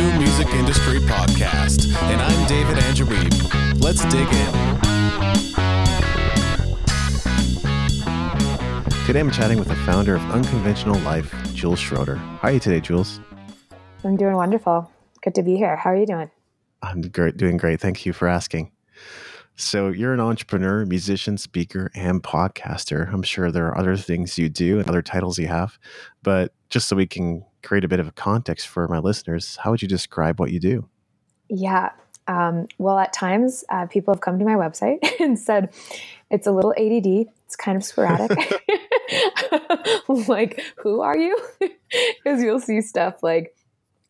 new music industry podcast, and I'm David Andrew Let's dig in. Today I'm chatting with the founder of Unconventional Life, Jules Schroeder. How are you today, Jules? I'm doing wonderful. Good to be here. How are you doing? I'm great, doing great. Thank you for asking. So, you're an entrepreneur, musician, speaker, and podcaster. I'm sure there are other things you do and other titles you have, but just so we can create a bit of a context for my listeners, how would you describe what you do? Yeah. Um, well, at times, uh, people have come to my website and said it's a little ADD. It's kind of sporadic. like, who are you? Because you'll see stuff like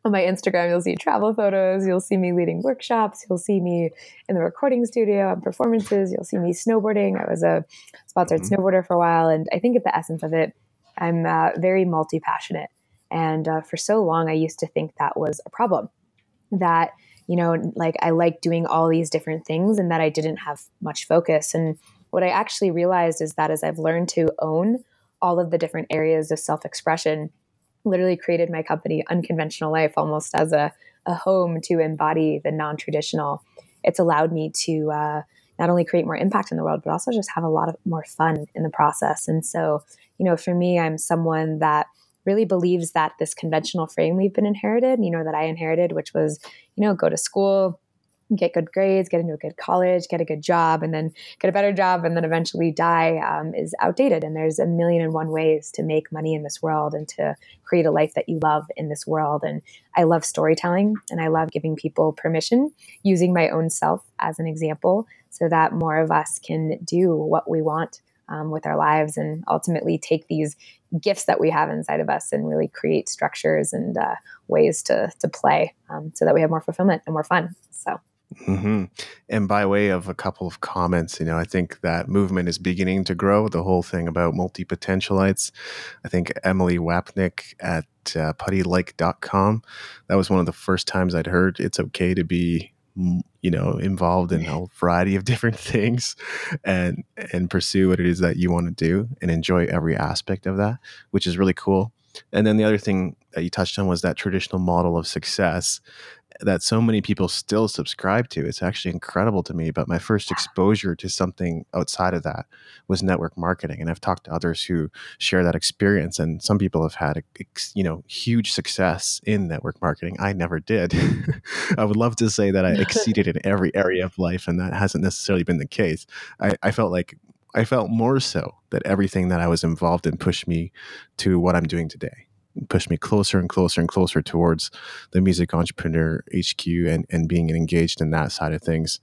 on my Instagram, you'll see travel photos. You'll see me leading workshops. You'll see me in the recording studio and performances. You'll see me snowboarding. I was a sponsored mm-hmm. snowboarder for a while. And I think at the essence of it, I'm uh, very multi passionate. And uh, for so long, I used to think that was a problem that, you know, like I like doing all these different things and that I didn't have much focus. And what I actually realized is that as I've learned to own all of the different areas of self expression, literally created my company unconventional life almost as a, a home to embody the non-traditional it's allowed me to uh, not only create more impact in the world but also just have a lot of more fun in the process and so you know for me i'm someone that really believes that this conventional frame we've been inherited you know that i inherited which was you know go to school get good grades, get into a good college, get a good job, and then get a better job, and then eventually die um, is outdated. And there's a million and one ways to make money in this world and to create a life that you love in this world. And I love storytelling and I love giving people permission, using my own self as an example, so that more of us can do what we want. Um, with our lives and ultimately take these gifts that we have inside of us and really create structures and uh, ways to, to play um, so that we have more fulfillment and more fun. So Mm-hmm. And by way of a couple of comments, you know, I think that movement is beginning to grow. The whole thing about multi potentialites. I think Emily Wapnick at uh, puttylike.com, that was one of the first times I'd heard it's okay to be you know involved in a variety of different things and and pursue what it is that you want to do and enjoy every aspect of that which is really cool. And then the other thing that you touched on was that traditional model of success that so many people still subscribe to. It's actually incredible to me. But my first exposure to something outside of that was network marketing, and I've talked to others who share that experience. And some people have had, you know, huge success in network marketing. I never did. I would love to say that I exceeded in every area of life, and that hasn't necessarily been the case. I, I felt like I felt more so that everything that I was involved in pushed me to what I'm doing today pushed me closer and closer and closer towards the music entrepreneur HQ and, and being engaged in that side of things.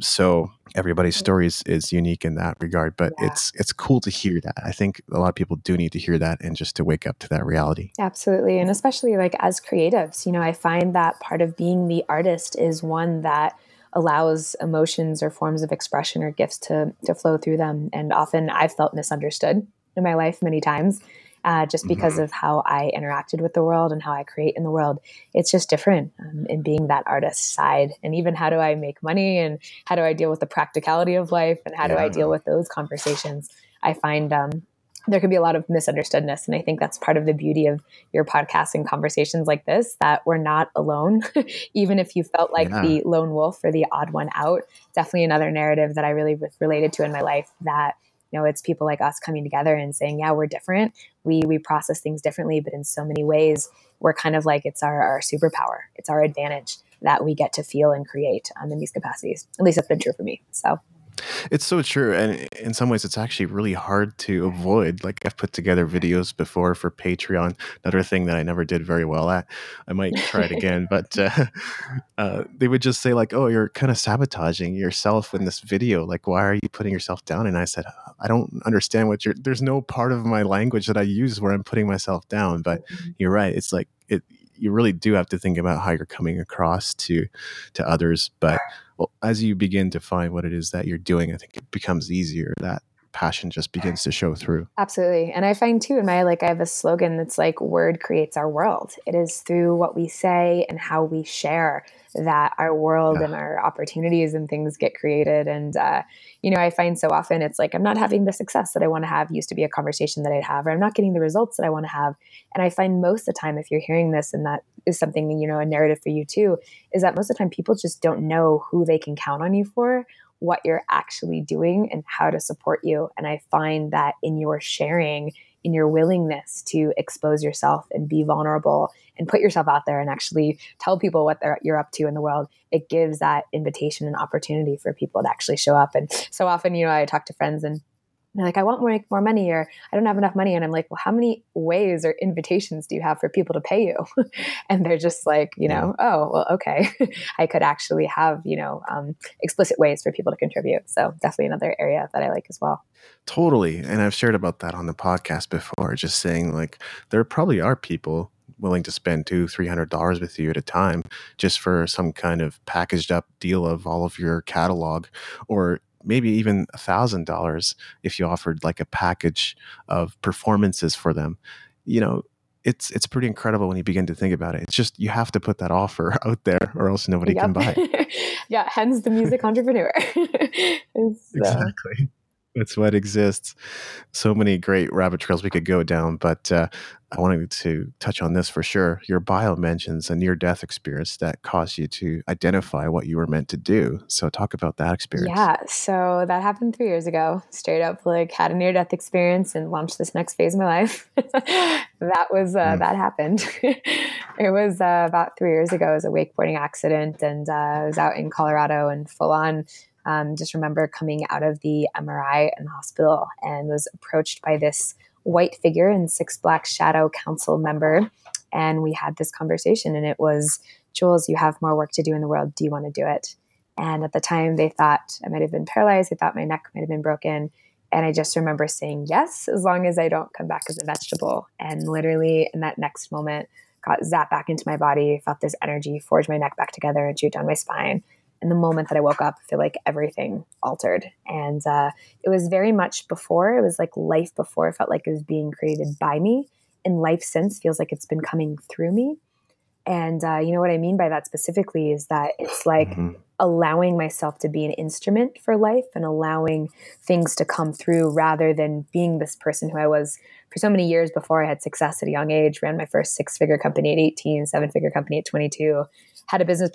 So everybody's mm-hmm. story is, is unique in that regard, but yeah. it's it's cool to hear that. I think a lot of people do need to hear that and just to wake up to that reality. Absolutely. And especially like as creatives, you know, I find that part of being the artist is one that allows emotions or forms of expression or gifts to to flow through them. And often I've felt misunderstood in my life many times uh, just because mm-hmm. of how I interacted with the world and how I create in the world. It's just different um, in being that artist side. And even how do I make money and how do I deal with the practicality of life and how yeah. do I deal with those conversations? I find um, there can be a lot of misunderstoodness. And I think that's part of the beauty of your podcast and conversations like this that we're not alone. Even if you felt like yeah. the lone wolf or the odd one out, definitely another narrative that I really related to in my life that you know it's people like us coming together and saying yeah we're different. We we process things differently but in so many ways we're kind of like it's our, our superpower. It's our advantage that we get to feel and create um, in these capacities at least that's been true for me. So it's so true. And in some ways, it's actually really hard to avoid. Like, I've put together videos before for Patreon, another thing that I never did very well at. I might try it again. but uh, uh, they would just say, like, oh, you're kind of sabotaging yourself in this video. Like, why are you putting yourself down? And I said, I don't understand what you're, there's no part of my language that I use where I'm putting myself down. But mm-hmm. you're right. It's like, it, you really do have to think about how you're coming across to to others but well, as you begin to find what it is that you're doing, I think it becomes easier that passion just begins to show through. Absolutely. And I find too in my like I have a slogan that's like word creates our world. It is through what we say and how we share that our world yeah. and our opportunities and things get created. And, uh, you know, I find so often it's like, I'm not having the success that I want to have, used to be a conversation that I'd have, or I'm not getting the results that I want to have. And I find most of the time, if you're hearing this and that is something, you know, a narrative for you too, is that most of the time people just don't know who they can count on you for what you're actually doing and how to support you. And I find that in your sharing, in your willingness to expose yourself and be vulnerable and put yourself out there and actually tell people what you're up to in the world, it gives that invitation and opportunity for people to actually show up. And so often, you know, I talk to friends and they're like, I want more, more money, or I don't have enough money. And I'm like, well, how many ways or invitations do you have for people to pay you? and they're just like, you know, oh, well, okay. I could actually have, you know, um, explicit ways for people to contribute. So definitely another area that I like as well. Totally. And I've shared about that on the podcast before, just saying like, there probably are people willing to spend two, three hundred dollars with you at a time just for some kind of packaged up deal of all of your catalog or maybe even a thousand dollars if you offered like a package of performances for them. You know it's it's pretty incredible when you begin to think about it. It's just you have to put that offer out there or else nobody yep. can buy yeah hence the music entrepreneur. Uh, exactly that's what exists. So many great rabbit trails we could go down, but uh, I wanted to touch on this for sure. Your bio mentions a near death experience that caused you to identify what you were meant to do. So, talk about that experience. Yeah. So, that happened three years ago. Straight up, like, had a near death experience and launched this next phase of my life. that was, uh, mm. that happened. it was uh, about three years ago. It was a wakeboarding accident, and uh, I was out in Colorado and full on um, just remember coming out of the MRI in the hospital and was approached by this white figure and Six Black Shadow Council member. And we had this conversation, and it was, Jules, you have more work to do in the world. Do you want to do it? And at the time, they thought I might have been paralyzed. They thought my neck might have been broken. And I just remember saying yes, as long as I don't come back as a vegetable. And literally, in that next moment, got zapped back into my body, felt this energy, forged my neck back together, and shoot down my spine and the moment that I woke up, I feel like everything altered. And uh, it was very much before, it was like life before it felt like it was being created by me. And life since feels like it's been coming through me. And uh, you know what I mean by that specifically is that it's like mm-hmm. allowing myself to be an instrument for life and allowing things to come through rather than being this person who I was for so many years before I had success at a young age, ran my first six figure company at 18, seven figure company at 22, had a business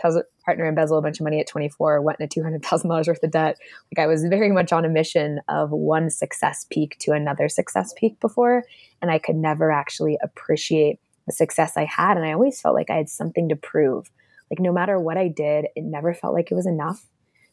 partner embezzle a bunch of money at 24, went into $200,000 worth of debt. Like I was very much on a mission of one success peak to another success peak before. And I could never actually appreciate the success I had. And I always felt like I had something to prove. Like no matter what I did, it never felt like it was enough.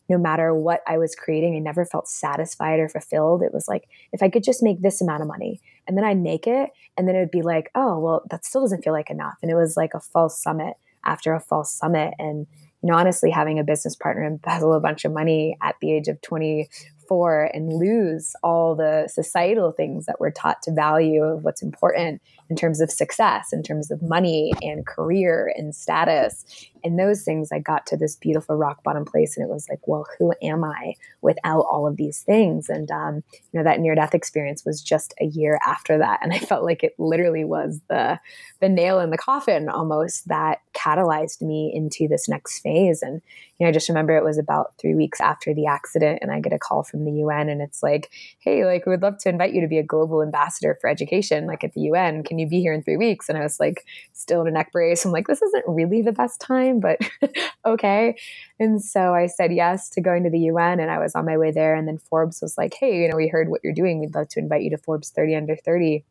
No matter what I was creating, I never felt satisfied or fulfilled. It was like, if I could just make this amount of money and then I'd make it, and then it would be like, oh, well, that still doesn't feel like enough. And it was like a false summit after a false summit. And, you know, honestly, having a business partner embezzle a bunch of money at the age of 24 and lose all the societal things that we're taught to value of what's important in terms of success, in terms of money and career and status. And those things, I got to this beautiful rock bottom place, and it was like, well, who am I without all of these things? And um, you know, that near death experience was just a year after that, and I felt like it literally was the the nail in the coffin almost that catalyzed me into this next phase. And you know, I just remember it was about three weeks after the accident, and I get a call from the UN, and it's like, hey, like we would love to invite you to be a global ambassador for education, like at the UN. Can you be here in three weeks? And I was like, still in a neck brace. I'm like, this isn't really the best time, but okay. And so I said yes to going to the UN and I was on my way there. And then Forbes was like, hey, you know, we heard what you're doing. We'd love to invite you to Forbes 30 under 30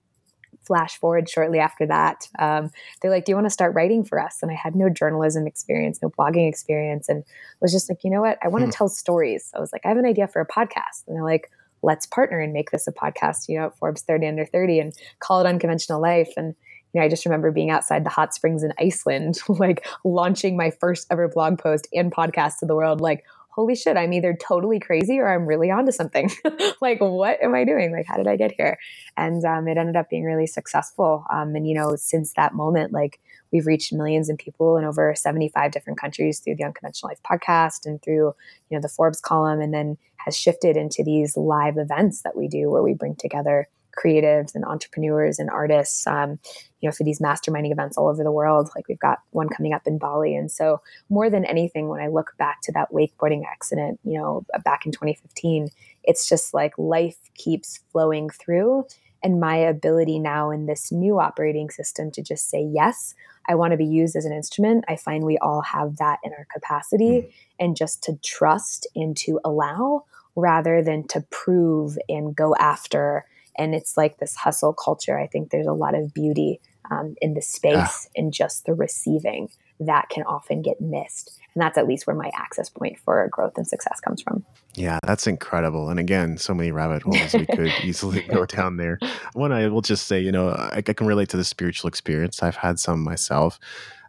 flash forward shortly after that, um, they're like, Do you want to start writing for us? And I had no journalism experience, no blogging experience, and was just like, You know what? I want to hmm. tell stories. I was like, I have an idea for a podcast. And they're like, let's partner and make this a podcast, you know, at Forbes 30 under 30 and call it Unconventional Life. And, you know, I just remember being outside the hot springs in Iceland, like launching my first ever blog post and podcast to the world, like holy shit, I'm either totally crazy or I'm really onto something. like, what am I doing? Like, how did I get here? And um, it ended up being really successful. Um, and, you know, since that moment, like, we've reached millions of people in over 75 different countries through the Unconventional Life podcast and through, you know, the Forbes column, and then has shifted into these live events that we do where we bring together creatives and entrepreneurs and artists, um, you know, for these masterminding events all over the world. Like we've got one coming up in Bali. And so more than anything, when I look back to that wakeboarding accident, you know, back in 2015, it's just like life keeps flowing through. And my ability now in this new operating system to just say, yes, I want to be used as an instrument. I find we all have that in our capacity mm. and just to trust and to allow rather than to prove and go after and it's like this hustle culture. I think there's a lot of beauty um, in the space and just the receiving that can often get missed. And that's at least where my access point for growth and success comes from. Yeah, that's incredible. And again, so many rabbit holes we could easily go down there. One, I will just say, you know, I, I can relate to the spiritual experience. I've had some myself.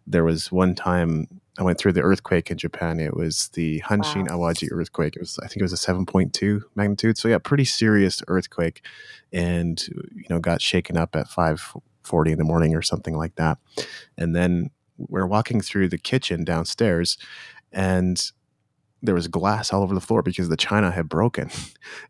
There was one time I went through the earthquake in Japan. It was the Hanshin wow. Awaji earthquake. It was, I think it was a 7.2 magnitude. So yeah, pretty serious earthquake and, you know, got shaken up at 540 in the morning or something like that. And then we're walking through the kitchen downstairs and there was glass all over the floor because the china had broken.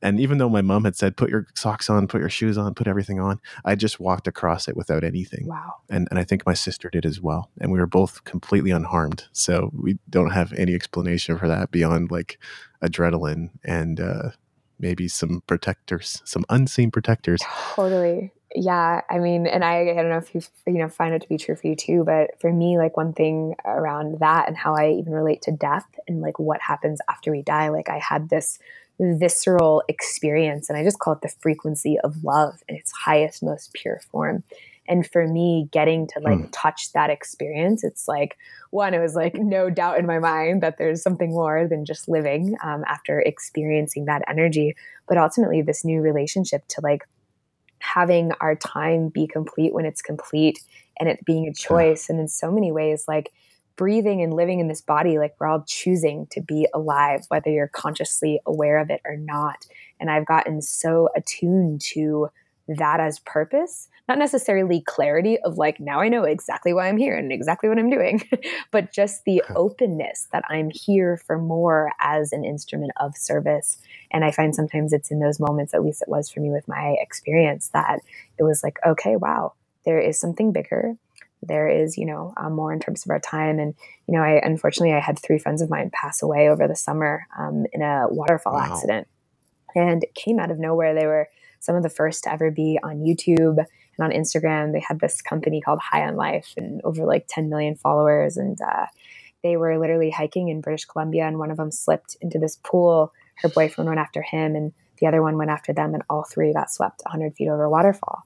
And even though my mom had said, put your socks on, put your shoes on, put everything on, I just walked across it without anything. Wow. And, and I think my sister did as well. And we were both completely unharmed. So we don't have any explanation for that beyond like adrenaline and uh, maybe some protectors, some unseen protectors. Totally yeah i mean and i i don't know if you you know find it to be true for you too but for me like one thing around that and how i even relate to death and like what happens after we die like i had this visceral experience and i just call it the frequency of love in its highest most pure form and for me getting to like mm. touch that experience it's like one it was like no doubt in my mind that there's something more than just living um, after experiencing that energy but ultimately this new relationship to like having our time be complete when it's complete and it being a choice. And in so many ways, like breathing and living in this body, like we're all choosing to be alive, whether you're consciously aware of it or not. And I've gotten so attuned to that as purpose not necessarily clarity of like now i know exactly why i'm here and exactly what i'm doing but just the openness that i'm here for more as an instrument of service. And i find sometimes it's in those moments at least it was for me with my experience that it was like okay wow there is something bigger. There is you know um, more in terms of our time. And you know i unfortunately i had three friends of mine pass away over the summer um, in a waterfall wow. accident. And it came out of nowhere. They were some of the first to ever be on YouTube on Instagram. They had this company called High on Life and over like 10 million followers. And uh, they were literally hiking in British Columbia, and one of them slipped into this pool. Her boyfriend went after him, and the other one went after them, and all three got swept 100 feet over a waterfall.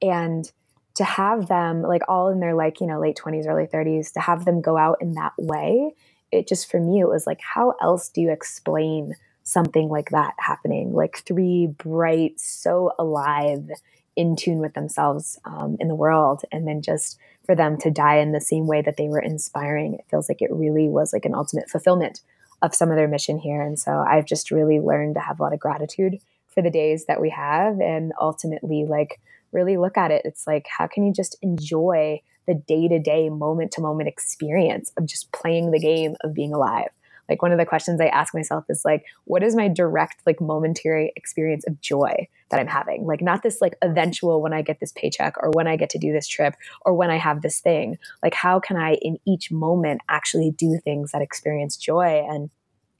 And to have them, like all in their like, you know, late 20s, early 30s, to have them go out in that way, it just for me, it was like, how else do you explain something like that happening like three bright so alive in tune with themselves um, in the world and then just for them to die in the same way that they were inspiring it feels like it really was like an ultimate fulfillment of some of their mission here. And so i've just really learned to have a lot of gratitude for the days that we have and ultimately like really look at it. It's like how can you just enjoy the day-to-day moment-to-moment experience of just playing the game of being alive like one of the questions I ask myself is like, what is my direct, like momentary experience of joy that I'm having? Like not this like eventual when I get this paycheck or when I get to do this trip or when I have this thing. Like how can I in each moment actually do things that experience joy? And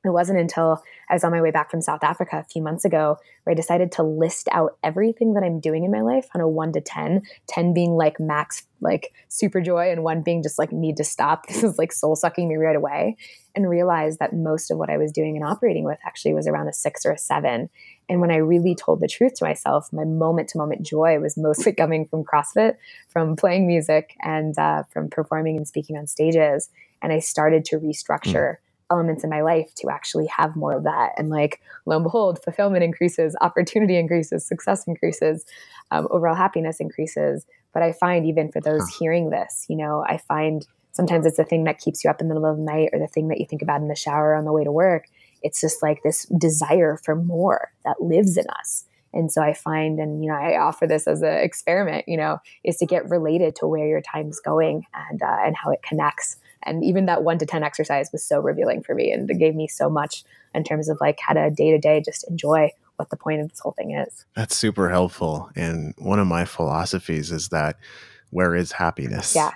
it wasn't until I was on my way back from South Africa a few months ago where I decided to list out everything that I'm doing in my life on a one to 10, 10 being like max, like super joy, and one being just like need to stop. This is like soul sucking me right away. And realized that most of what I was doing and operating with actually was around a six or a seven. And when I really told the truth to myself, my moment to moment joy was mostly coming from CrossFit, from playing music, and uh, from performing and speaking on stages. And I started to restructure. Mm elements in my life to actually have more of that. And like, lo and behold, fulfillment increases, opportunity increases, success increases, um, overall happiness increases. But I find even for those huh. hearing this, you know, I find sometimes it's the thing that keeps you up in the middle of the night or the thing that you think about in the shower on the way to work. it's just like this desire for more that lives in us. And so I find, and you know, I offer this as an experiment, you know, is to get related to where your time's going and uh, and how it connects. And even that one to ten exercise was so revealing for me, and it gave me so much in terms of like how to day to day just enjoy what the point of this whole thing is. That's super helpful. And one of my philosophies is that where is happiness? Yeah.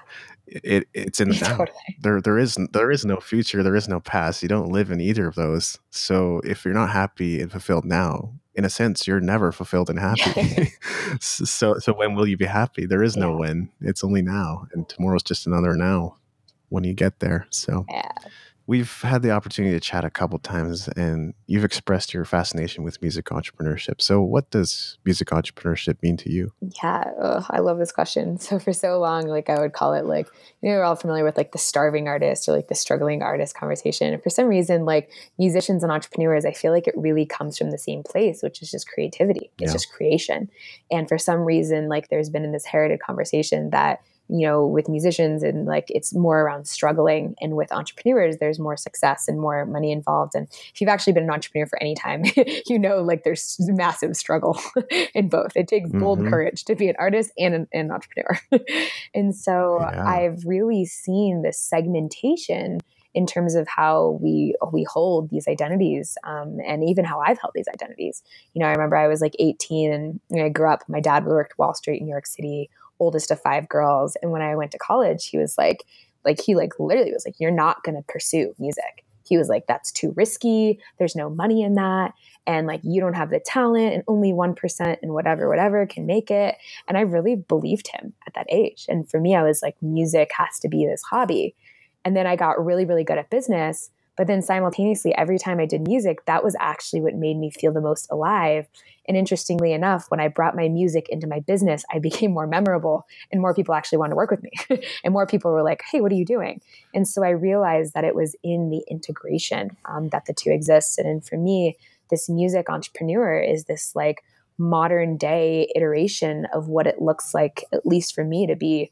It, it's in the now. Totally. There there is there is no future, there is no past. You don't live in either of those. So if you're not happy and fulfilled now, in a sense, you're never fulfilled and happy. so so when will you be happy? There is no yeah. when. It's only now. And tomorrow's just another now when you get there. So. Yeah. We've had the opportunity to chat a couple times and you've expressed your fascination with music entrepreneurship. So what does music entrepreneurship mean to you? Yeah i love this question. So for so long like i would call it like you know we're all familiar with like the starving artist or like the struggling artist conversation. And for some reason like musicians and entrepreneurs i feel like it really comes from the same place which is just creativity. It's yeah. just creation. And for some reason like there's been in this heritage conversation that you know with musicians and like it's more around struggling and with entrepreneurs there's more success and more money involved and if you've actually been an entrepreneur for any time you know like there's massive struggle in both it takes mm-hmm. bold courage to be an artist and an, an entrepreneur and so yeah. i've really seen this segmentation in terms of how we we hold these identities um, and even how I've held these identities. You know, I remember I was like 18 and you know, I grew up. My dad worked Wall Street in New York City oldest of five girls. And when I went to college, he was like, like he like literally was like, you're not going to pursue music. He was like, that's too risky. There's no money in that. And like, you don't have the talent and only 1% and whatever, whatever can make it. And I really believed him at that age. And for me, I was like, music has to be this hobby. And then I got really, really good at business. But then simultaneously, every time I did music, that was actually what made me feel the most alive. And interestingly enough, when I brought my music into my business, I became more memorable and more people actually wanted to work with me. and more people were like, hey, what are you doing? And so I realized that it was in the integration um, that the two existed. And for me, this music entrepreneur is this like modern day iteration of what it looks like, at least for me, to be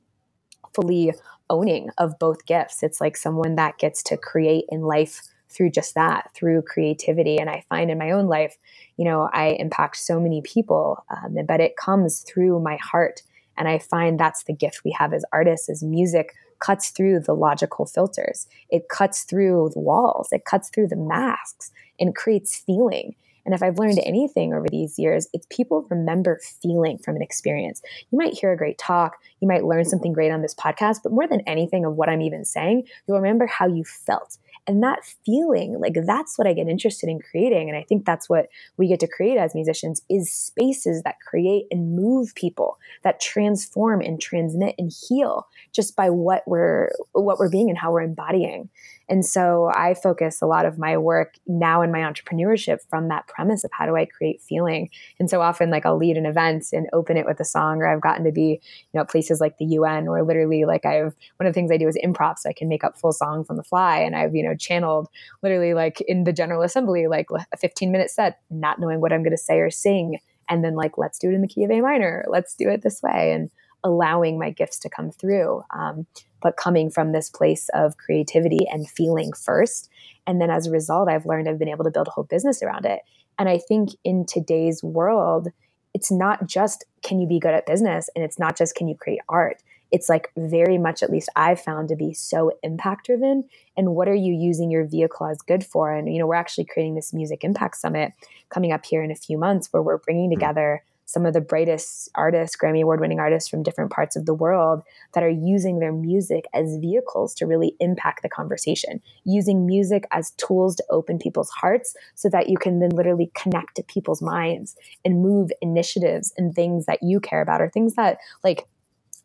fully owning of both gifts. It's like someone that gets to create in life through just that, through creativity. And I find in my own life, you know, I impact so many people, um, but it comes through my heart. And I find that's the gift we have as artists, as music cuts through the logical filters. It cuts through the walls. It cuts through the masks and creates feeling. And if I've learned anything over these years, it's people remember feeling from an experience. You might hear a great talk, you might learn something great on this podcast, but more than anything of what I'm even saying, you'll remember how you felt. And that feeling, like that's what I get interested in creating. And I think that's what we get to create as musicians is spaces that create and move people, that transform and transmit and heal just by what we're what we're being and how we're embodying. And so I focus a lot of my work now in my entrepreneurship from that premise of how do I create feeling. And so often, like I'll lead an event and open it with a song, or I've gotten to be, you know, places like the UN, where literally, like I've one of the things I do is improv, so I can make up full songs on the fly. And I've, you know, channeled literally like in the General Assembly, like a 15 minute set, not knowing what I'm going to say or sing. And then like, let's do it in the key of A minor. Let's do it this way. And allowing my gifts to come through. Um, but coming from this place of creativity and feeling first. And then as a result, I've learned I've been able to build a whole business around it. And I think in today's world, it's not just can you be good at business and it's not just can you create art. It's like very much, at least I've found to be so impact driven. And what are you using your vehicle as good for? And, you know, we're actually creating this Music Impact Summit coming up here in a few months where we're bringing hmm. together some of the brightest artists, Grammy Award winning artists from different parts of the world that are using their music as vehicles to really impact the conversation, using music as tools to open people's hearts so that you can then literally connect to people's minds and move initiatives and things that you care about or things that like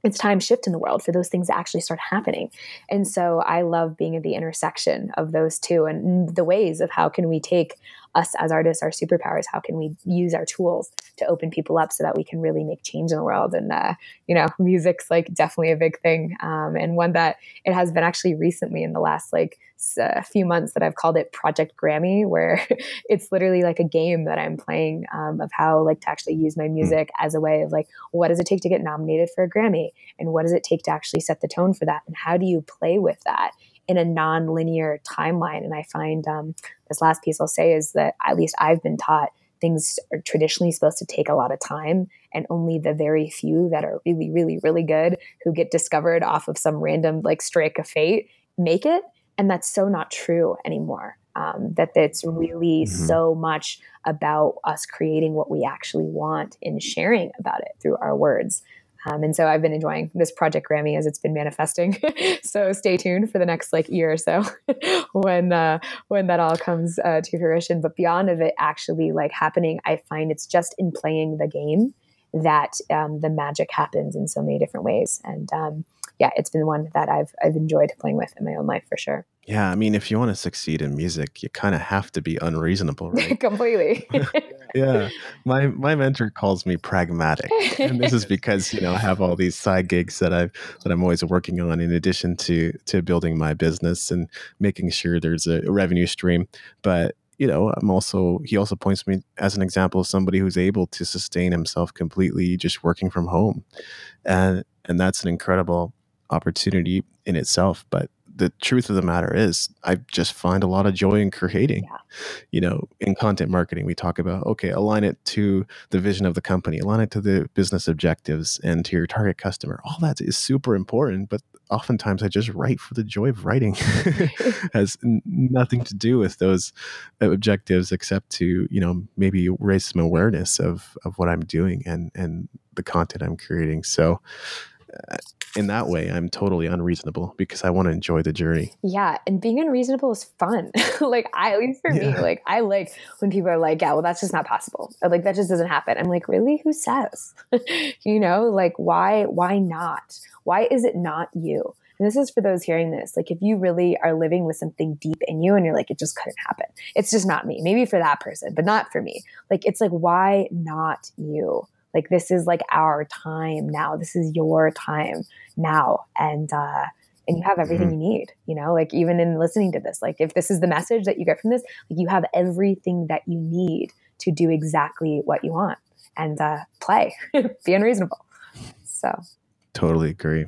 it's time shift in the world for those things to actually start happening. And so i love being at the intersection of those two and the ways of how can we take us as artists, our superpowers. How can we use our tools to open people up so that we can really make change in the world? And uh, you know, music's like definitely a big thing, um, and one that it has been actually recently in the last like a few months that I've called it Project Grammy, where it's literally like a game that I'm playing um, of how like to actually use my hmm. music as a way of like, what does it take to get nominated for a Grammy, and what does it take to actually set the tone for that, and how do you play with that in a non-linear timeline. And I find um, this last piece I'll say is that at least I've been taught things are traditionally supposed to take a lot of time and only the very few that are really really really good who get discovered off of some random like strike of fate make it and that's so not true anymore um, that it's really mm-hmm. so much about us creating what we actually want and sharing about it through our words um, and so I've been enjoying this Project Grammy as it's been manifesting. so stay tuned for the next like year or so when uh, when that all comes uh, to fruition. But beyond of it actually like happening, I find it's just in playing the game that um, the magic happens in so many different ways. And um, yeah, it's been one that I've I've enjoyed playing with in my own life for sure. Yeah, I mean, if you want to succeed in music, you kind of have to be unreasonable, right? Completely. yeah, my my mentor calls me pragmatic, and this is because you know I have all these side gigs that I've that I'm always working on in addition to to building my business and making sure there's a revenue stream. But you know, I'm also he also points me as an example of somebody who's able to sustain himself completely just working from home, and and that's an incredible opportunity in itself. But the truth of the matter is i just find a lot of joy in creating yeah. you know in content marketing we talk about okay align it to the vision of the company align it to the business objectives and to your target customer all that is super important but oftentimes i just write for the joy of writing has nothing to do with those objectives except to you know maybe raise some awareness of of what i'm doing and and the content i'm creating so in that way, I'm totally unreasonable because I want to enjoy the journey. Yeah, and being unreasonable is fun. like I, at least for yeah. me, like I like when people are like, "Yeah, well, that's just not possible." Or, like that just doesn't happen. I'm like, really? Who says? you know, like why? Why not? Why is it not you? And this is for those hearing this. Like, if you really are living with something deep in you and you're like, it just couldn't happen. It's just not me. Maybe for that person, but not for me. Like, it's like, why not you? Like this is like our time now. This is your time now. And uh and you have everything mm-hmm. you need you know? Like even in listening to this like if this is the message that you get from this like you have everything that you need to do exactly what you want and uh play be unreasonable. So totally agree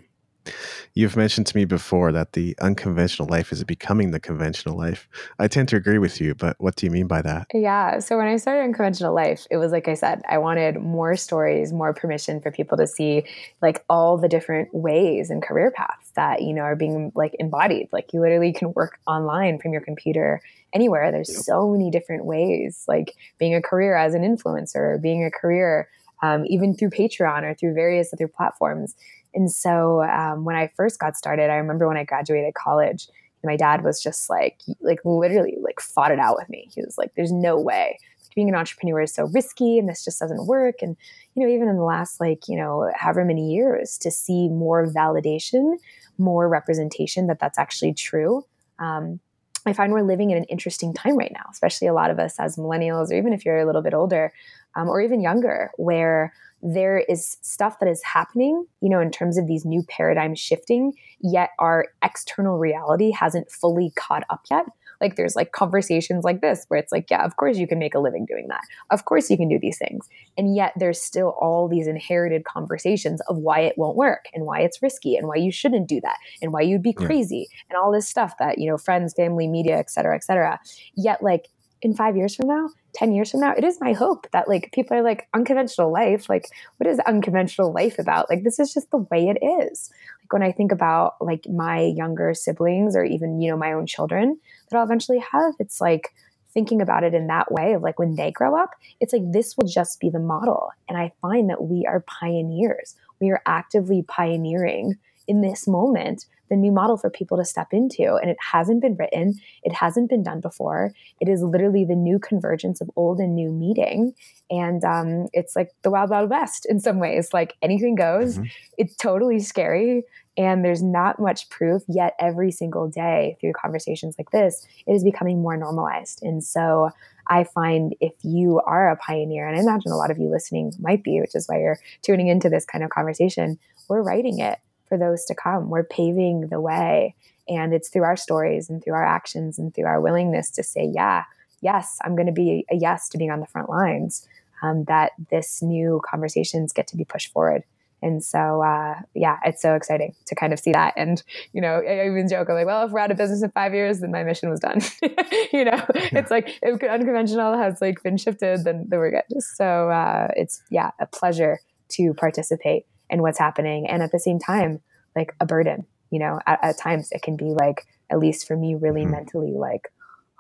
You've mentioned to me before that the unconventional life is becoming the conventional life. I tend to agree with you, but what do you mean by that? Yeah. So when I started unconventional life, it was like I said, I wanted more stories, more permission for people to see like all the different ways and career paths that, you know, are being like embodied. Like you literally can work online from your computer anywhere. There's so many different ways, like being a career as an influencer, being a career um, even through Patreon or through various other platforms. And so um, when I first got started, I remember when I graduated college, my dad was just like, like literally like fought it out with me. He was like, there's no way being an entrepreneur is so risky and this just doesn't work. And, you know, even in the last like, you know, however many years to see more validation, more representation that that's actually true. Um, I find we're living in an interesting time right now, especially a lot of us as millennials, or even if you're a little bit older um, or even younger, where there is stuff that is happening, you know, in terms of these new paradigms shifting, yet our external reality hasn't fully caught up yet. Like there's like conversations like this where it's like, yeah, of course you can make a living doing that. Of course you can do these things. And yet there's still all these inherited conversations of why it won't work and why it's risky and why you shouldn't do that and why you'd be crazy yeah. and all this stuff that, you know, friends, family, media, et cetera, et cetera. Yet like in five years from now, 10 years from now, it is my hope that like people are like unconventional life. Like, what is unconventional life about? Like, this is just the way it is. Like, when I think about like my younger siblings or even, you know, my own children that I'll eventually have, it's like thinking about it in that way of like when they grow up, it's like this will just be the model. And I find that we are pioneers. We are actively pioneering in this moment the new model for people to step into. And it hasn't been written, it hasn't been done before. It is literally the new convergence of old and new meeting. And um, it's like the wild, wild west in some ways. Like anything goes, mm-hmm. it's totally scary. And there's not much proof yet every single day through conversations like this, it is becoming more normalized. And so I find if you are a pioneer, and I imagine a lot of you listening might be, which is why you're tuning into this kind of conversation, we're writing it for those to come. We're paving the way. And it's through our stories and through our actions and through our willingness to say, yeah, yes, I'm going to be a yes to being on the front lines, um, that this new conversations get to be pushed forward. And so, uh, yeah, it's so exciting to kind of see that. And, you know, I even joke, I'm like, well, if we're out of business in five years, then my mission was done. you know, it's like if unconventional has like been shifted, then, then we're good. So uh, it's, yeah, a pleasure to participate in what's happening. And at the same time, like a burden, you know, at, at times it can be like, at least for me, really mm-hmm. mentally like,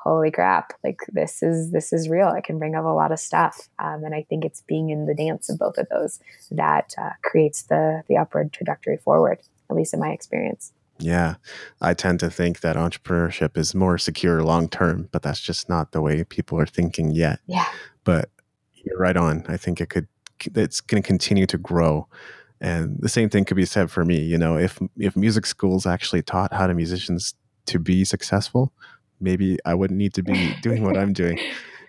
holy crap like this is this is real. It can bring up a lot of stuff. Um, and i think it's being in the dance of both of those that uh, creates the the upward trajectory forward at least in my experience. Yeah. I tend to think that entrepreneurship is more secure long term but that's just not the way people are thinking yet. Yeah. But you're right on. I think it could it's going to continue to grow and the same thing could be said for me you know if if music schools actually taught how to musicians to be successful maybe I wouldn't need to be doing what I'm doing,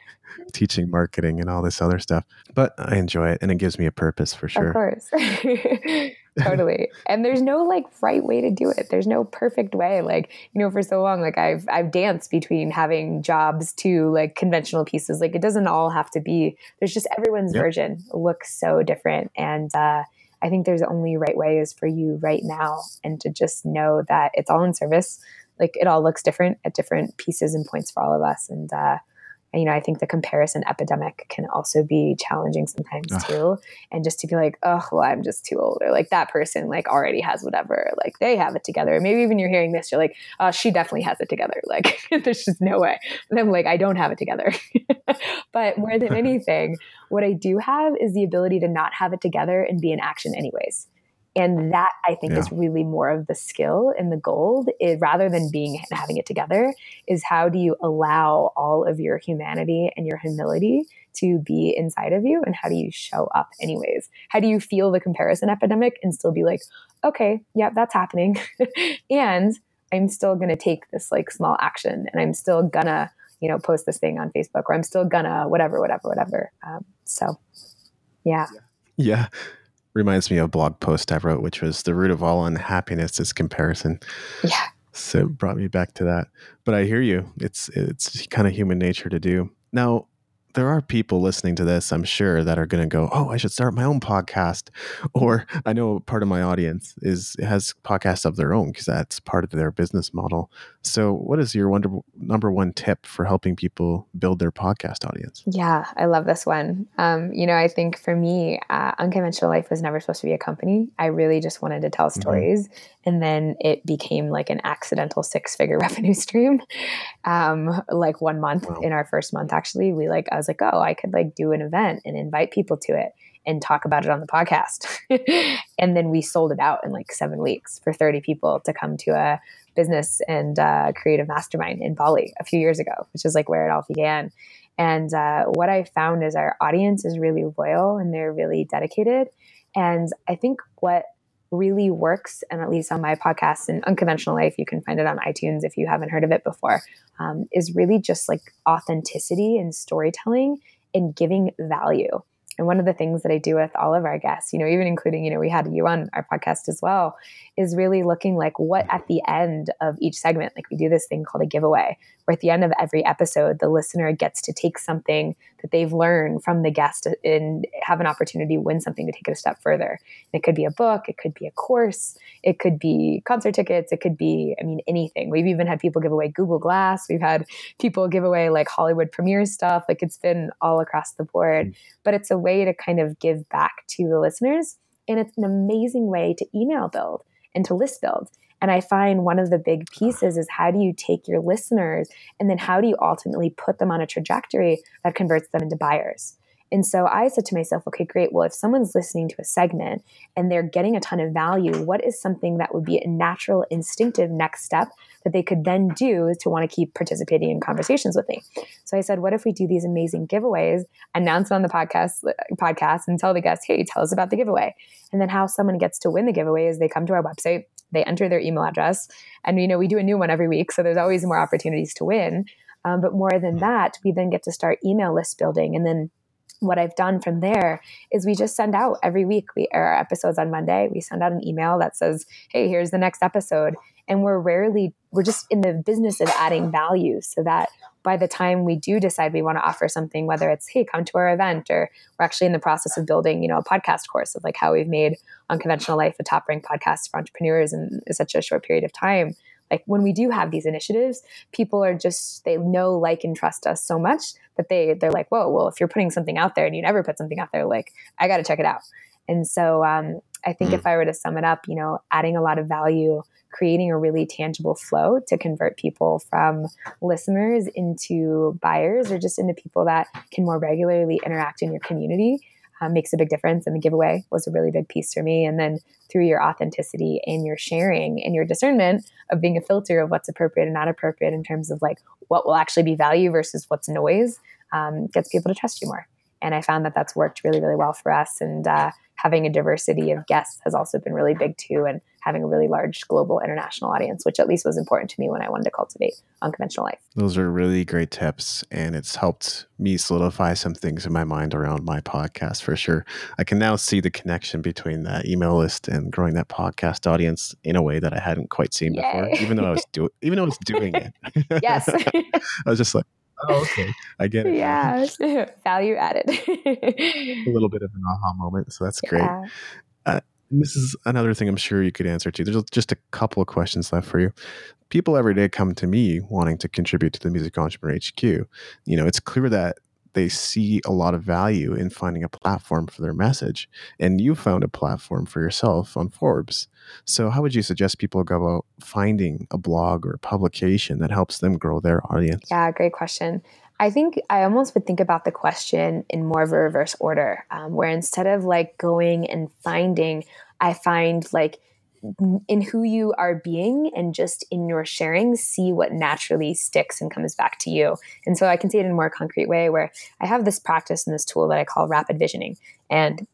teaching marketing and all this other stuff. But I enjoy it and it gives me a purpose for sure. Of course. totally. And there's no like right way to do it. There's no perfect way. Like, you know, for so long, like I've I've danced between having jobs to like conventional pieces. Like it doesn't all have to be there's just everyone's yep. version looks so different. And uh I think there's only right way is for you right now and to just know that it's all in service like it all looks different at different pieces and points for all of us. And, uh, you know, I think the comparison epidemic can also be challenging sometimes Ugh. too. And just to be like, oh, well, I'm just too old, or like that person like already has whatever, like they have it together. Maybe even you're hearing this, you're like, oh, she definitely has it together. Like there's just no way. And I'm like, I don't have it together. but more than anything, what I do have is the ability to not have it together and be in action anyways. And that I think yeah. is really more of the skill and the gold is rather than being having it together is how do you allow all of your humanity and your humility to be inside of you and how do you show up anyways? How do you feel the comparison epidemic and still be like, okay, yeah, that's happening. and I'm still going to take this like small action and I'm still gonna, you know, post this thing on Facebook or I'm still gonna whatever, whatever, whatever. Um, so yeah. Yeah reminds me of a blog post I wrote, which was the root of all unhappiness is comparison. Yeah. So it brought me back to that. But I hear you. It's it's kind of human nature to do. Now, there are people listening to this, I'm sure, that are going to go, "Oh, I should start my own podcast." Or I know part of my audience is has podcasts of their own because that's part of their business model. So, what is your wonder, number one tip for helping people build their podcast audience? Yeah, I love this one. Um, you know, I think for me, uh, Unconventional Life was never supposed to be a company. I really just wanted to tell mm-hmm. stories, mm-hmm. And then it became like an accidental six-figure revenue stream. Um, like one month wow. in our first month, actually, we like I was like, oh, I could like do an event and invite people to it and talk about it on the podcast. and then we sold it out in like seven weeks for 30 people to come to a business and uh, creative mastermind in Bali a few years ago, which is like where it all began. And uh, what I found is our audience is really loyal and they're really dedicated. And I think what really works, and at least on my podcast and Unconventional Life, you can find it on iTunes if you haven't heard of it before, um, is really just like authenticity and storytelling and giving value. And one of the things that I do with all of our guests, you know, even including, you know, we had you on our podcast as well, is really looking like what at the end of each segment, like we do this thing called a giveaway, where at the end of every episode, the listener gets to take something that they've learned from the guest and have an opportunity to win something to take it a step further. It could be a book, it could be a course, it could be concert tickets, it could be, I mean, anything. We've even had people give away Google Glass, we've had people give away like Hollywood premiere stuff. Like it's been all across the board, mm. but it's a way to kind of give back to the listeners. And it's an amazing way to email build and to list build. And I find one of the big pieces is how do you take your listeners and then how do you ultimately put them on a trajectory that converts them into buyers? And so I said to myself, okay, great. Well, if someone's listening to a segment and they're getting a ton of value, what is something that would be a natural, instinctive next step that they could then do to want to keep participating in conversations with me? So I said, what if we do these amazing giveaways, announce it on the podcast, podcast, and tell the guests, hey, tell us about the giveaway. And then how someone gets to win the giveaway is they come to our website, they enter their email address, and you know we do a new one every week, so there's always more opportunities to win. Um, but more than that, we then get to start email list building, and then what I've done from there is we just send out every week. We air our episodes on Monday. We send out an email that says, "Hey, here's the next episode." And we're rarely we're just in the business of adding value so that by the time we do decide we want to offer something whether it's hey come to our event or we're actually in the process of building you know a podcast course of like how we've made unconventional life a top ranked podcast for entrepreneurs in, in such a short period of time like when we do have these initiatives people are just they know like and trust us so much that they they're like whoa well if you're putting something out there and you never put something out there like i got to check it out and so um, i think mm. if i were to sum it up you know adding a lot of value creating a really tangible flow to convert people from listeners into buyers or just into people that can more regularly interact in your community um, makes a big difference. And the giveaway was a really big piece for me. And then through your authenticity and your sharing and your discernment of being a filter of what's appropriate and not appropriate in terms of like what will actually be value versus what's noise um, gets people to trust you more. And I found that that's worked really, really well for us. And uh, having a diversity of guests has also been really big too. And having a really large global international audience, which at least was important to me when I wanted to cultivate unconventional life. Those are really great tips. And it's helped me solidify some things in my mind around my podcast for sure. I can now see the connection between that email list and growing that podcast audience in a way that I hadn't quite seen Yay. before, even though I was doing even though I was doing it. yes. I was just like, oh, okay. I get it. Yeah. Value added. a little bit of an aha moment. So that's great. Yeah. Uh, this is another thing I'm sure you could answer to. There's just a couple of questions left for you. People every day come to me wanting to contribute to the Music Entrepreneur HQ. You know, it's clear that they see a lot of value in finding a platform for their message. And you found a platform for yourself on Forbes. So, how would you suggest people go about finding a blog or publication that helps them grow their audience? Yeah, great question. I think I almost would think about the question in more of a reverse order, um, where instead of like going and finding, I find like in who you are being and just in your sharing, see what naturally sticks and comes back to you. And so I can see it in a more concrete way where I have this practice and this tool that I call rapid visioning. And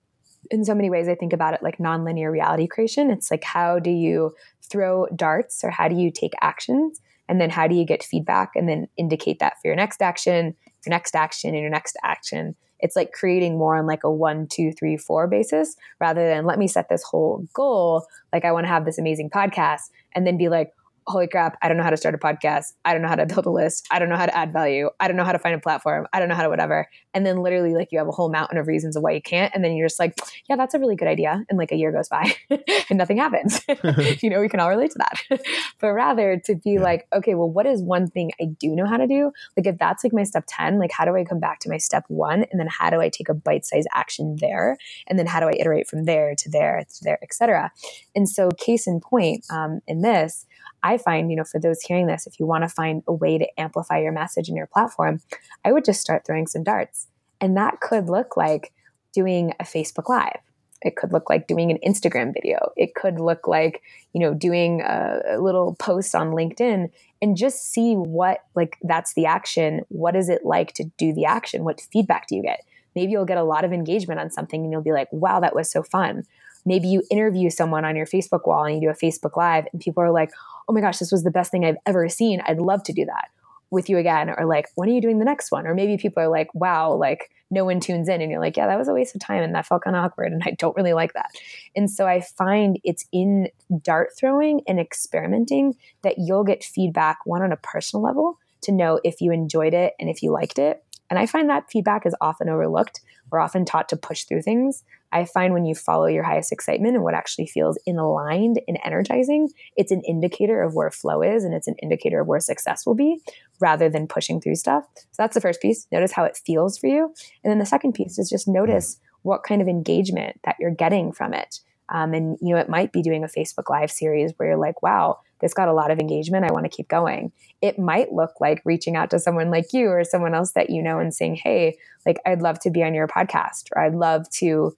in so many ways, I think about it like nonlinear reality creation. It's like, how do you throw darts or how do you take actions? And then how do you get feedback and then indicate that for your next action, your next action, and your next action? It's like creating more on like a one, two, three, four basis rather than let me set this whole goal. Like I want to have this amazing podcast and then be like, holy crap, I don't know how to start a podcast. I don't know how to build a list. I don't know how to add value. I don't know how to find a platform. I don't know how to whatever. And then literally like you have a whole mountain of reasons of why you can't. And then you're just like, yeah, that's a really good idea. And like a year goes by and nothing happens. you know, we can all relate to that. but rather to be yeah. like, okay, well, what is one thing I do know how to do? Like if that's like my step 10, like how do I come back to my step one? And then how do I take a bite-sized action there? And then how do I iterate from there to there to there, etc. And so case in point um, in this, I find, you know, for those hearing this, if you want to find a way to amplify your message in your platform, I would just start throwing some darts. And that could look like doing a Facebook Live. It could look like doing an Instagram video. It could look like, you know, doing a, a little post on LinkedIn and just see what, like, that's the action. What is it like to do the action? What feedback do you get? Maybe you'll get a lot of engagement on something and you'll be like, wow, that was so fun. Maybe you interview someone on your Facebook wall and you do a Facebook Live and people are like, oh my gosh, this was the best thing I've ever seen. I'd love to do that with you again. Or like, when are you doing the next one? Or maybe people are like, wow, like no one tunes in. And you're like, yeah, that was a waste of time. And that felt kind of awkward. And I don't really like that. And so I find it's in dart throwing and experimenting that you'll get feedback, one on a personal level to know if you enjoyed it and if you liked it. And I find that feedback is often overlooked. We're often taught to push through things. I find when you follow your highest excitement and what actually feels in aligned and energizing, it's an indicator of where flow is and it's an indicator of where success will be rather than pushing through stuff. So that's the first piece. Notice how it feels for you. And then the second piece is just notice what kind of engagement that you're getting from it. Um, and you know, it might be doing a Facebook Live series where you're like, wow, this got a lot of engagement. I want to keep going. It might look like reaching out to someone like you or someone else that you know and saying, hey, like, I'd love to be on your podcast or I'd love to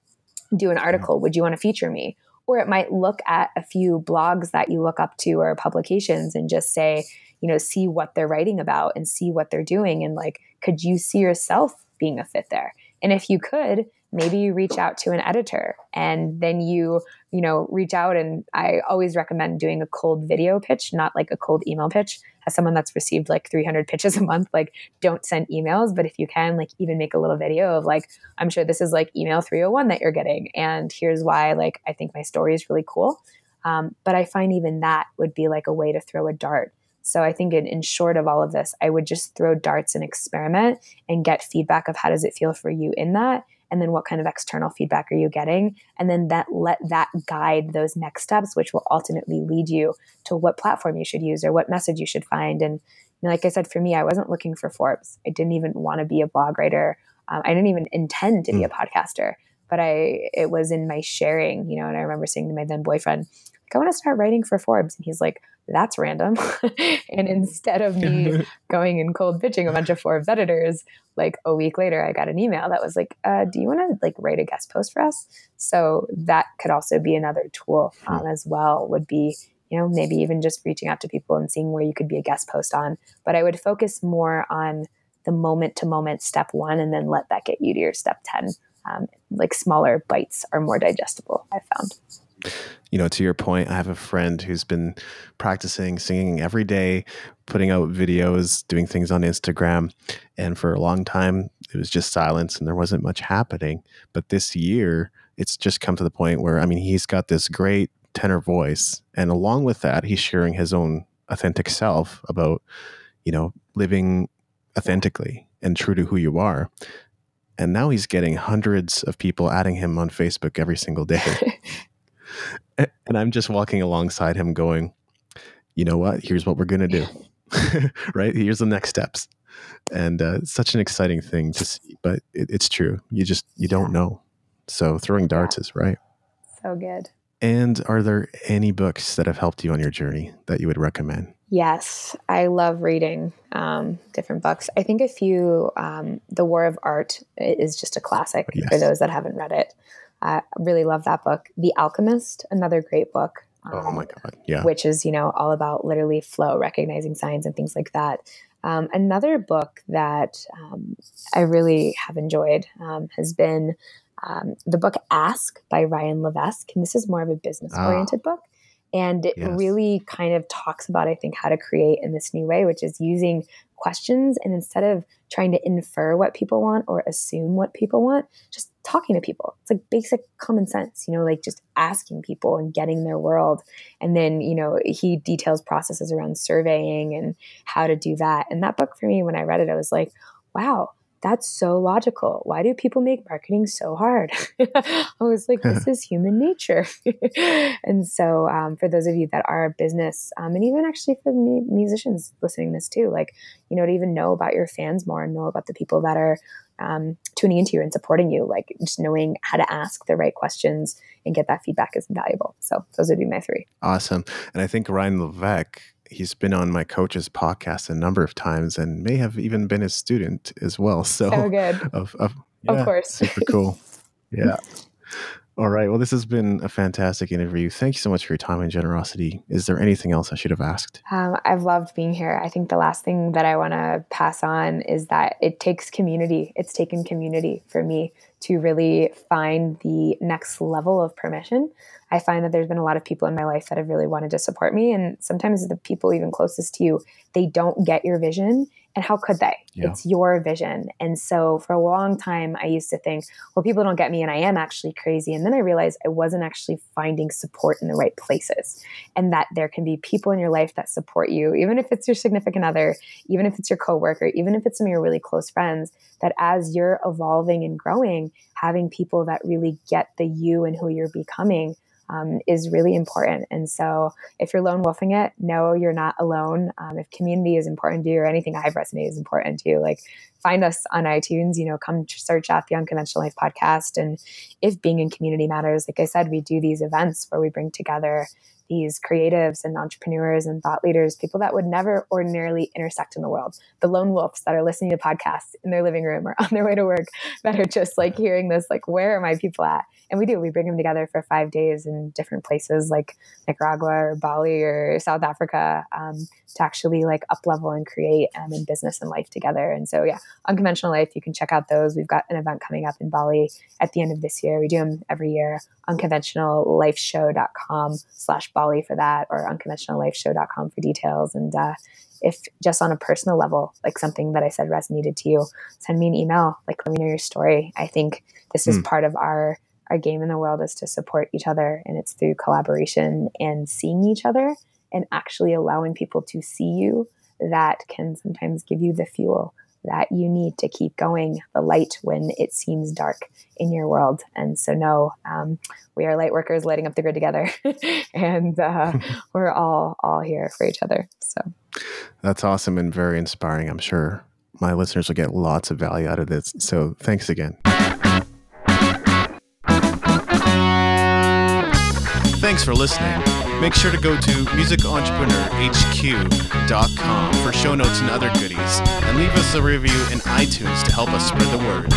do an article. Would you want to feature me? Or it might look at a few blogs that you look up to or publications and just say, you know, see what they're writing about and see what they're doing. And like, could you see yourself being a fit there? And if you could, maybe you reach out to an editor and then you you know reach out and i always recommend doing a cold video pitch not like a cold email pitch as someone that's received like 300 pitches a month, like don't send emails. But if you can, like even make a little video of like, I'm sure this is like email 301 that you're getting. And here's why, like, I think my story is really cool. Um, but I find even that would be like a way to throw a dart. So I think in, in short of all of this, I would just throw darts and experiment and get feedback of how does it feel for you in that and then what kind of external feedback are you getting? And then that let that guide those next steps which will ultimately lead you to what platform you should use or what message you should find. And you know, like i said for me i wasn't looking for forbes. I didn't even want to be a blog writer. Um, i didn't even intend to be a hmm. podcaster but i it was in my sharing you know and i remember saying to my then boyfriend like, i want to start writing for forbes. And he's like that's random. and instead of me going and cold pitching a bunch of Forbes editors, like a week later, I got an email that was like, uh, "Do you want to like write a guest post for us?" So that could also be another tool um, as well. Would be you know maybe even just reaching out to people and seeing where you could be a guest post on. But I would focus more on the moment to moment step one, and then let that get you to your step ten. Um, like smaller bites are more digestible. I found you know, to your point, I have a friend who's been practicing singing every day, putting out videos, doing things on Instagram. And for a long time, it was just silence and there wasn't much happening. But this year, it's just come to the point where, I mean, he's got this great tenor voice. And along with that, he's sharing his own authentic self about, you know, living authentically and true to who you are. And now he's getting hundreds of people adding him on Facebook every single day. and I'm just walking alongside him going, you know what? Here's what we're going to do. right? Here's the next steps. And uh, it's such an exciting thing to see, but it, it's true. You just, you don't know. So throwing darts is right. So good. And are there any books that have helped you on your journey that you would recommend? Yes, I love reading um, different books. I think a few, um, The War of Art is just a classic yes. for those that haven't read it. I really love that book. The Alchemist, another great book. Um, oh my God. Yeah. Which is, you know, all about literally flow, recognizing signs and things like that. Um, another book that um, I really have enjoyed um, has been um, the book Ask by Ryan Levesque. And this is more of a business oriented ah. book. And it yes. really kind of talks about, I think, how to create in this new way, which is using questions and instead of trying to infer what people want or assume what people want, just talking to people. It's like basic common sense, you know, like just asking people and getting their world. And then, you know, he details processes around surveying and how to do that. And that book for me, when I read it, I was like, wow, that's so logical. Why do people make marketing so hard? I was like, this is human nature. and so, um, for those of you that are a business, um, and even actually for the musicians listening this too, like, you know, to even know about your fans more and know about the people that are um, tuning into you and supporting you, like just knowing how to ask the right questions and get that feedback is invaluable. So, those would be my three. Awesome. And I think Ryan Levesque he's been on my coach's podcast a number of times and may have even been a student as well. So, so good. Of, of, yeah, of course. super cool. Yeah. All right. Well, this has been a fantastic interview. Thank you so much for your time and generosity. Is there anything else I should have asked? Um, I've loved being here. I think the last thing that I want to pass on is that it takes community. It's taken community for me to really find the next level of permission. I find that there's been a lot of people in my life that have really wanted to support me. And sometimes the people even closest to you, they don't get your vision. And how could they? Yeah. It's your vision. And so for a long time, I used to think, well, people don't get me and I am actually crazy. And then I realized I wasn't actually finding support in the right places. And that there can be people in your life that support you, even if it's your significant other, even if it's your coworker, even if it's some of your really close friends, that as you're evolving and growing, having people that really get the you and who you're becoming um, is really important. And so if you're lone wolfing it, know you're not alone. Um, if community is important to you or anything I've resonated is important to you, like find us on iTunes, you know, come search out the Unconventional Life podcast. And if being in community matters, like I said, we do these events where we bring together these creatives and entrepreneurs and thought leaders, people that would never ordinarily intersect in the world. The lone wolves that are listening to podcasts in their living room or on their way to work that are just like hearing this, like, where are my people at? And we do, we bring them together for five days in different places like Nicaragua or Bali or South Africa um, to actually like up level and create um, in business and life together. And so, yeah, Unconventional Life, you can check out those. We've got an event coming up in Bali at the end of this year. We do them every year. Unconventionallifeshow.com slash Bali for that or unconventionallifeshow.com for details. And uh, if just on a personal level, like something that I said resonated to you, send me an email. Like, let me know your story. I think this is mm. part of our our game in the world is to support each other, and it's through collaboration and seeing each other and actually allowing people to see you that can sometimes give you the fuel that you need to keep going, the light when it seems dark in your world. And so, no, um, we are light workers lighting up the grid together, and uh, we're all all here for each other. So that's awesome and very inspiring. I'm sure my listeners will get lots of value out of this. So, thanks again. Thanks for listening. Make sure to go to musicentrepreneur.hq.com for show notes and other goodies, and leave us a review in iTunes to help us spread the word.